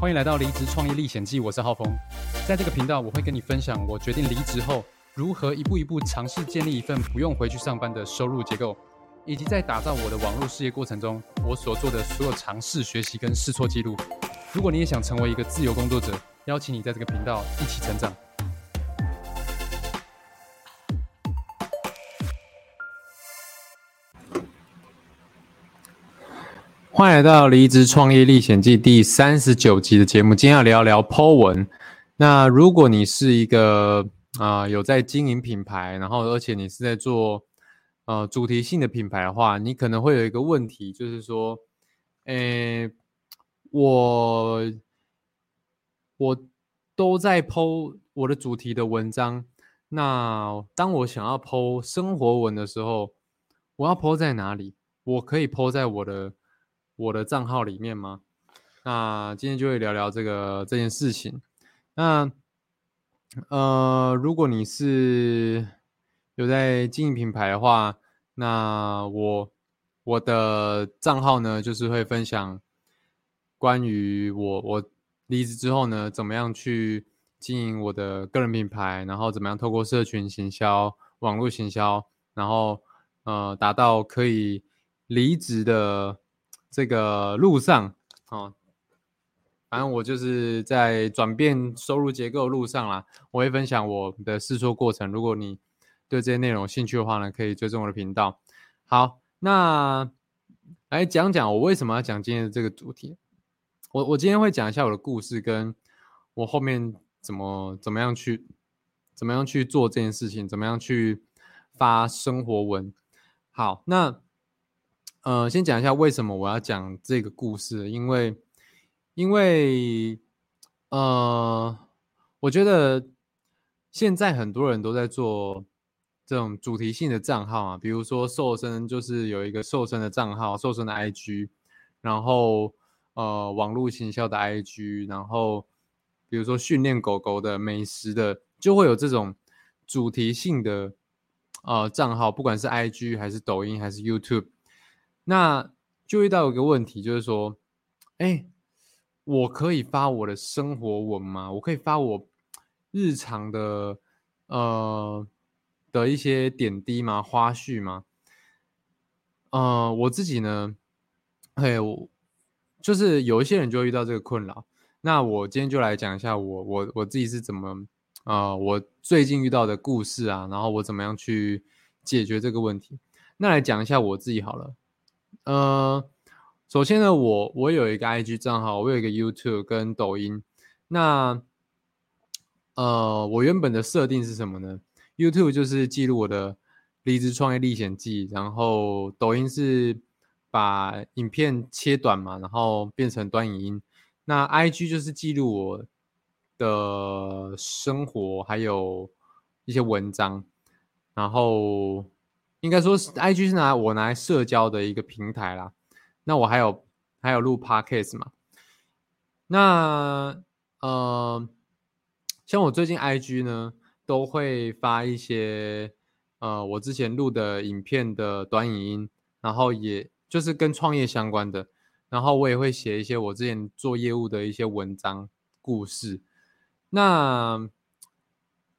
欢迎来到离职创业历险记，我是浩峰。在这个频道，我会跟你分享我决定离职后，如何一步一步尝试建立一份不用回去上班的收入结构，以及在打造我的网络事业过程中，我所做的所有尝试、学习跟试错记录。如果你也想成为一个自由工作者，邀请你在这个频道一起成长。欢迎来到《离职创业历险记》第三十九集的节目。今天要聊聊 Po 文。那如果你是一个啊、有在经营品牌，然后而且你是在做呃主题性的品牌的话，你可能会有一个问题，就是说，诶，我我都在 Po 我的主题的文章。那当我想要 Po 生活文的时候，我要 Po 在哪里？我可以 Po 在我的我的账号里面吗？那今天就会聊聊这个这件事情。那呃，如果你是有在经营品牌的话，那我我的账号呢，就是会分享关于我我离职之后呢，怎么样去经营我的个人品牌，然后怎么样透过社群行销、网络行销，然后呃，达到可以离职的这个路上哦。反正我就是在转变收入结构路上啦，我会分享我的试错过程。如果你对这些内容有兴趣的话呢，可以追踪我的频道。好，那来讲讲我为什么要讲今天的这个主题。我我今天会讲一下我的故事，跟我后面怎么怎么样去怎么样去做这件事情，怎么样去发生活文。好，那呃，先讲一下为什么我要讲这个故事，因为因为呃，我觉得现在很多人都在做这种主题性的账号啊，比如说瘦身，就是有一个瘦身的账号，瘦身的 IG，然后呃，网络行销的 IG，然后比如说训练狗狗的、美食的，就会有这种主题性的呃账号，不管是 IG 还是抖音还是 YouTube，那就遇到一个问题，就是说，哎。我可以发我的生活文吗？我可以发我日常的呃的一些点滴吗？花絮吗？呃，我自己呢，嘿，我就是有一些人就会遇到这个困扰。那我今天就来讲一下我我我自己是怎么呃，我最近遇到的故事啊，然后我怎么样去解决这个问题。那来讲一下我自己好了，呃。首先呢，我我有一个 IG 账号，我有一个 YouTube 跟抖音。那呃，我原本的设定是什么呢？YouTube 就是记录我的离职创业历险记，然后抖音是把影片切短嘛，然后变成短影音。那 IG 就是记录我的生活，还有一些文章。然后应该说是 IG 是拿我拿来社交的一个平台啦。那我还有还有录 podcast 嘛？那呃，像我最近 IG 呢，都会发一些呃我之前录的影片的短影音，然后也就是跟创业相关的，然后我也会写一些我之前做业务的一些文章故事。那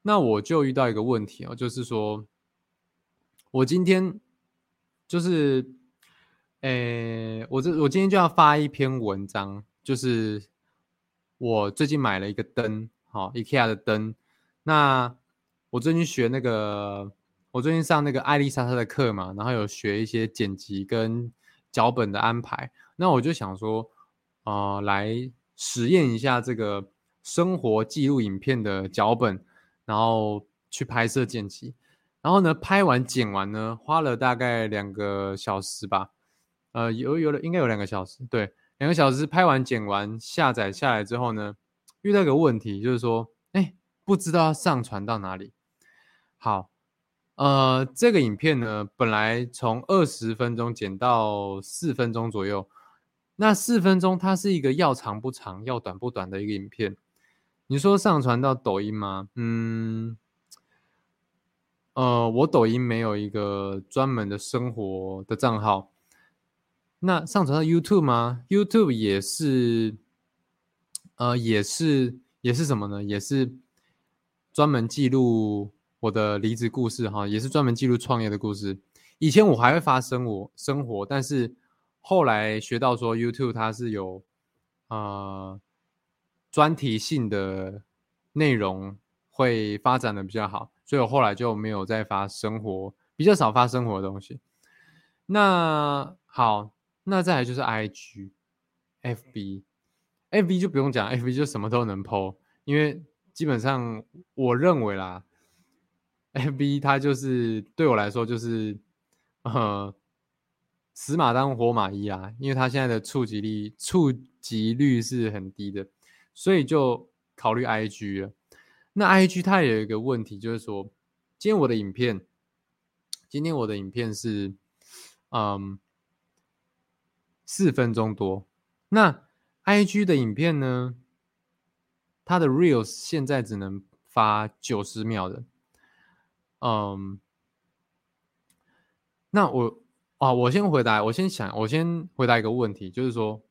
那我就遇到一个问题哦，就是说我今天就是。诶，我这我今天就要发一篇文章，就是我最近买了一个灯，好，IKEA 的灯。那我最近学那个，我最近上那个艾丽莎莎的课嘛，然后有学一些剪辑跟脚本的安排。那我就想说，啊，来实验一下这个生活记录影片的脚本，然后去拍摄剪辑。然后呢，拍完剪完呢，花了大概两个小时吧。呃，有有了，应该有两个小时。对，两个小时拍完、剪完、下载下来之后呢，遇到一个问题，就是说，哎，不知道要上传到哪里。好，呃，这个影片呢，本来从二十分钟剪到四分钟左右，那四分钟它是一个要长不长、要短不短的一个影片。你说上传到抖音吗？嗯，呃，我抖音没有一个专门的生活的账号。那上传到 YouTube 吗？YouTube 也是，呃，也是也是什么呢？也是专门记录我的离职故事哈，也是专门记录创业的故事。以前我还会发生我生活，但是后来学到说 YouTube 它是有呃专题性的内容会发展的比较好，所以我后来就没有再发生活，比较少发生活的东西。那好，那再来就是 IG、FB，FB 就不用讲，FB 就什么都能 PO，因为基本上我认为啦，FB 它就是对我来说就是。呃，死马当活马医啊，因为它现在的触及率触及率是很低的，所以就考虑 IG 了。那 IG 它也有一个问题，就是说，今天我的影片，今天我的影片是，嗯，四分钟多。那 IG 的影片呢，它的 Reels 现在只能发九十秒的，嗯。那我啊，我先回答，我先想，我先回答一个问题，就是说，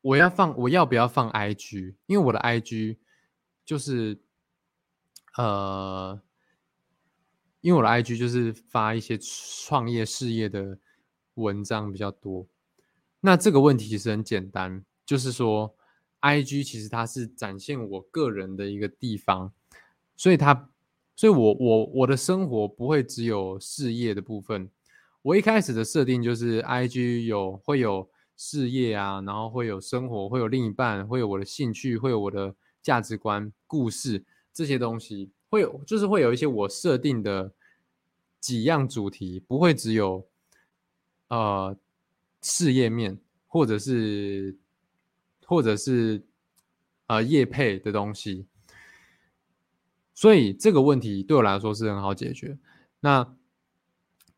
我要放，我要不要放 IG？因为我的 IG 就是，呃，因为我的 IG 就是发一些创业事业的文章比较多。那这个问题其实很简单，就是说，IG 其实它是展现我个人的一个地方，所以它。所以，我我我的生活不会只有事业的部分。我一开始的设定就是 I G 有会有事业啊，然后会有生活，会有另一半，会有我的兴趣，会有我的价值观、故事这些东西，会有就是会有一些我设定的几样主题，不会只有呃事业面，或者是或者是呃业配的东西。所以这个问题对我来说是很好解决。那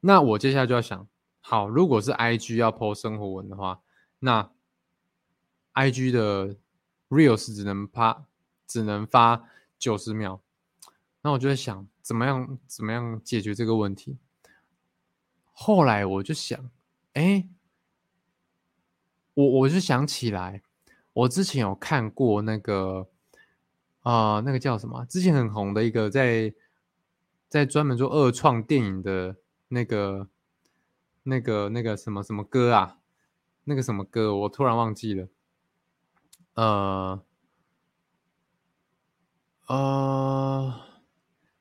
那我接下来就要想，好，如果是 I G 要 po 生活文的话，那 I G 的 reels 只能拍只能发九十秒。那我就在想，怎么样怎么样解决这个问题？后来我就想，哎，我我就想起来，我之前有看过那个。啊，那个叫什么？之前很红的一个，在在专门做二创电影的那个、那个、那个什么什么歌啊？那个什么歌，我突然忘记了。呃呃，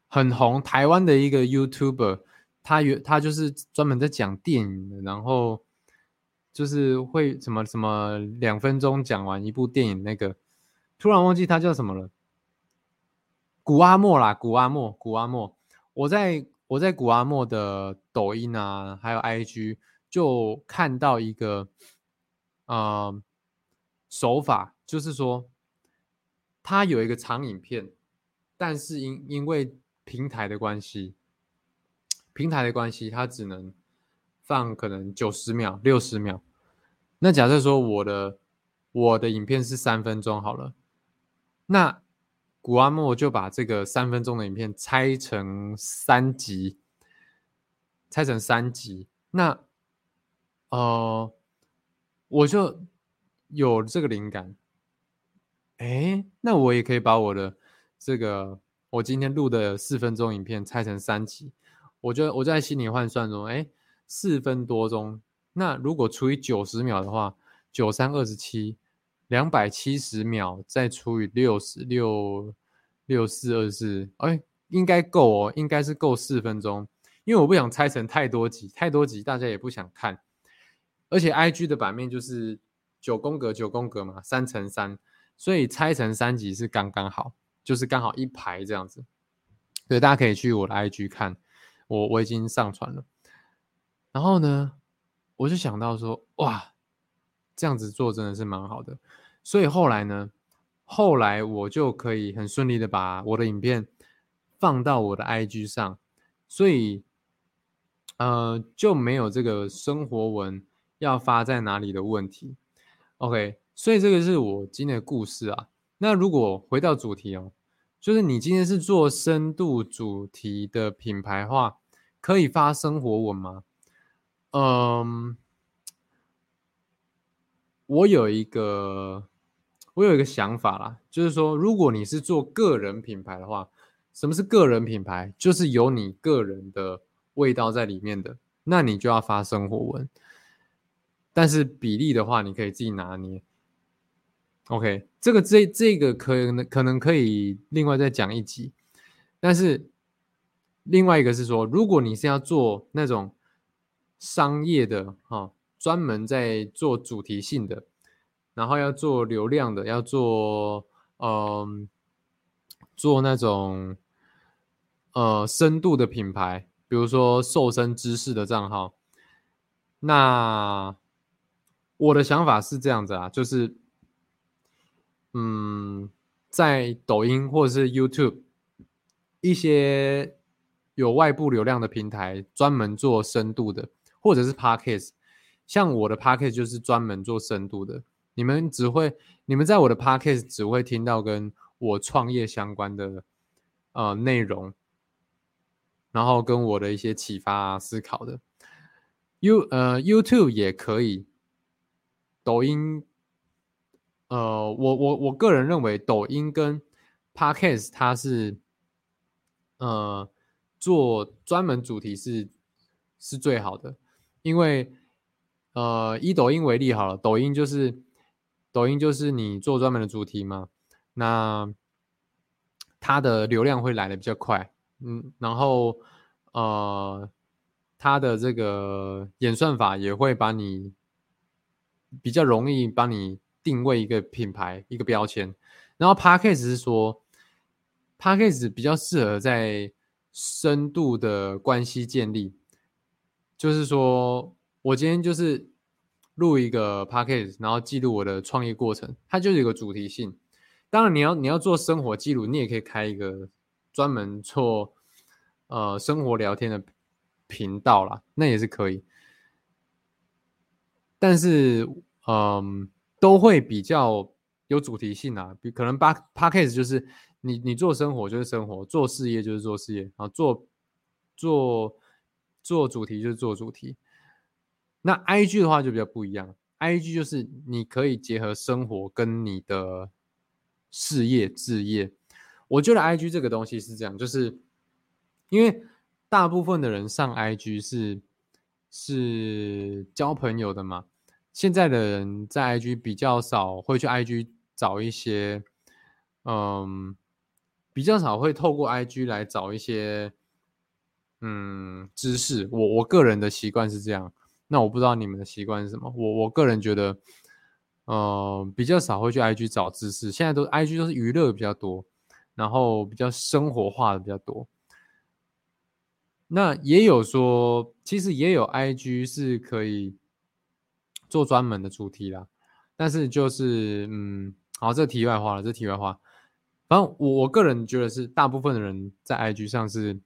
很红，台湾的一个 YouTuber，他有他就是专门在讲电影的，然后就是会什么什么两分钟讲完一部电影，那个突然忘记他叫什么了。古阿莫啦，古阿莫，古阿莫，我在我在古阿莫的抖音啊，还有 IG 就看到一个呃手法，就是说他有一个长影片，但是因因为平台的关系，平台的关系，它只能放可能九十秒、六十秒。那假设说我的我的影片是三分钟好了，那。古阿莫就把这个三分钟的影片拆成三集，拆成三集。那，呃，我就有这个灵感。哎，那我也可以把我的这个我今天录的四分钟影片拆成三集。我就我在心里换算中，哎，四分多钟。那如果除以九十秒的话，九三二十七。两百七十秒再除以六十六六四二四，哎，应该够哦，应该是够四分钟。因为我不想拆成太多集，太多集大家也不想看。而且 I G 的版面就是九宫格九宫格嘛，三乘三，所以拆成三集是刚刚好，就是刚好一排这样子。对，大家可以去我的 I G 看，我我已经上传了。然后呢，我就想到说，哇。这样子做真的是蛮好的，所以后来呢，后来我就可以很顺利的把我的影片放到我的 IG 上，所以呃就没有这个生活文要发在哪里的问题。OK，所以这个是我今天的故事啊。那如果回到主题哦，就是你今天是做深度主题的品牌化，可以发生活文吗？嗯。我有一个，我有一个想法啦，就是说，如果你是做个人品牌的话，什么是个人品牌？就是有你个人的味道在里面的，那你就要发生活文。但是比例的话，你可以自己拿捏。OK，这个这这个可能可能可以另外再讲一集。但是另外一个是说，如果你是要做那种商业的哈，专门在做主题性的，然后要做流量的，要做嗯做那种呃深度的品牌，比如说瘦身知识的账号，那我的想法是这样子啊，就是。嗯，在抖音或者是 YouTube 一些有外部流量的平台，专门做深度的，或者是 Podcast，像我的 Podcast 就是专门做深度的。你们只会，你们在我的 Podcast 只会听到跟我创业相关的呃内容，然后跟我的一些启发啊思考的。You 呃 YouTube 也可以，抖音。呃，我我我个人认为，抖音跟 Podcast 它是呃做专门主题是是最好的，因为呃以抖音为例好了，抖音就是抖音就是你做专门的主题嘛，那它的流量会来的比较快，嗯，然后呃它的这个演算法也会把你比较容易把你。定位一个品牌一个标签，然后 p a c k a g e 是说 p a c k a g e 比较适合在深度的关系建立，就是说我今天就是录一个 p a c k a g e 然后记录我的创业过程，它就是一个主题性。当然你要你要做生活记录，你也可以开一个专门做呃生活聊天的频道啦，那也是可以。但是嗯。都会比较有主题性啊，比可能八 p a c k a s e 就是你你做生活就是生活，做事业就是做事业啊，做做做主题就是做主题。那 I G 的话就比较不一样，I G 就是你可以结合生活跟你的事业置业。我觉得 I G 这个东西是这样，就是因为大部分的人上 I G 是是交朋友的嘛。现在的人在 IG 比较少会去 IG 找一些，嗯，比较少会透过 IG 来找一些，嗯，知识。我我个人的习惯是这样，那我不知道你们的习惯是什么。我我个人觉得，嗯，比较少会去 IG 找知识。现在都 IG 都是娱乐比较多，然后比较生活化的比较多。那也有说，其实也有 IG 是可以。做专门的主题啦，但是就是嗯，好，这题外话了，这题外话。反正我我个人觉得是，大部分的人在 IG 上是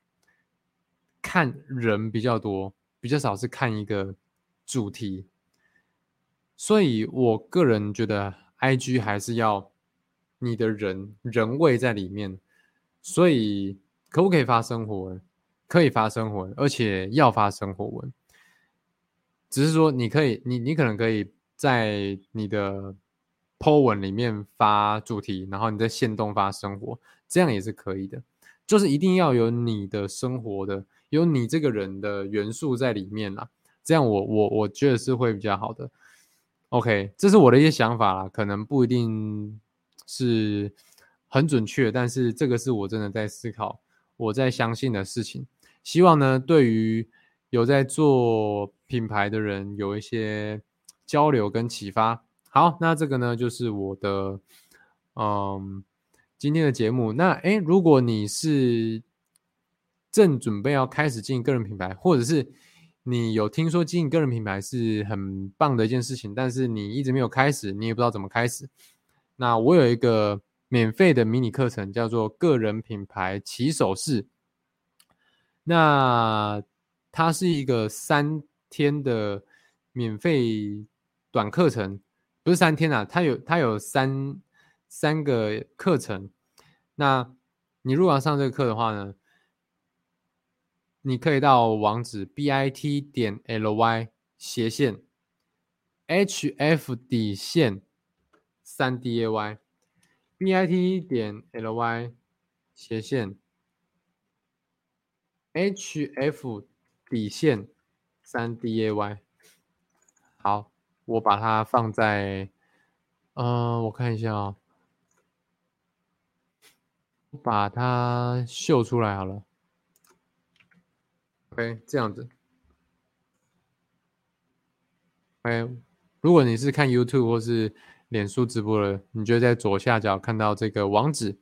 看人比较多，比较少是看一个主题。所以我个人觉得 IG 还是要你的人人味在里面。所以可不可以发生活文？可以发生活文，而且要发生活文。只是说，你可以，你你可能可以在你的 po 文里面发主题，然后你在线动发生活，这样也是可以的。就是一定要有你的生活的，有你这个人的元素在里面啦。这样我我我觉得是会比较好的。OK，这是我的一些想法啦，可能不一定是很准确，但是这个是我真的在思考，我在相信的事情。希望呢，对于有在做。品牌的人有一些交流跟启发。好，那这个呢就是我的嗯今天的节目。那诶，如果你是正准备要开始经营个人品牌，或者是你有听说经营个人品牌是很棒的一件事情，但是你一直没有开始，你也不知道怎么开始。那我有一个免费的迷你课程，叫做个人品牌起手式。那它是一个三。天的免费短课程不是三天啊，它有它有三三个课程。那你如果要上这个课的话呢，你可以到网址 b i t 点 l y 斜线 h f 底线三 D A Y，B I T 点 L Y 斜线 H F 底线三 D A Y。好，我把它放在，嗯，我看一下啊，把它秀出来好了。OK，这样子。OK，如果你是看 YouTube 或是脸书直播的，你就在左下角看到这个网址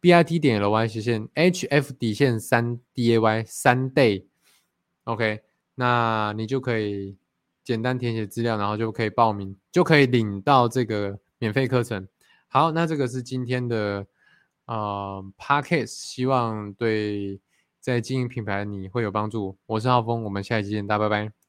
：bit 点 ly 斜线 hf 底线三 day 三 day。OK，那你就可以简单填写资料，然后就可以报名，就可以领到这个免费课程。好，那这个是今天的呃 package 希望对在经营品牌你会有帮助。我是浩峰，我们下一期见，大家拜拜。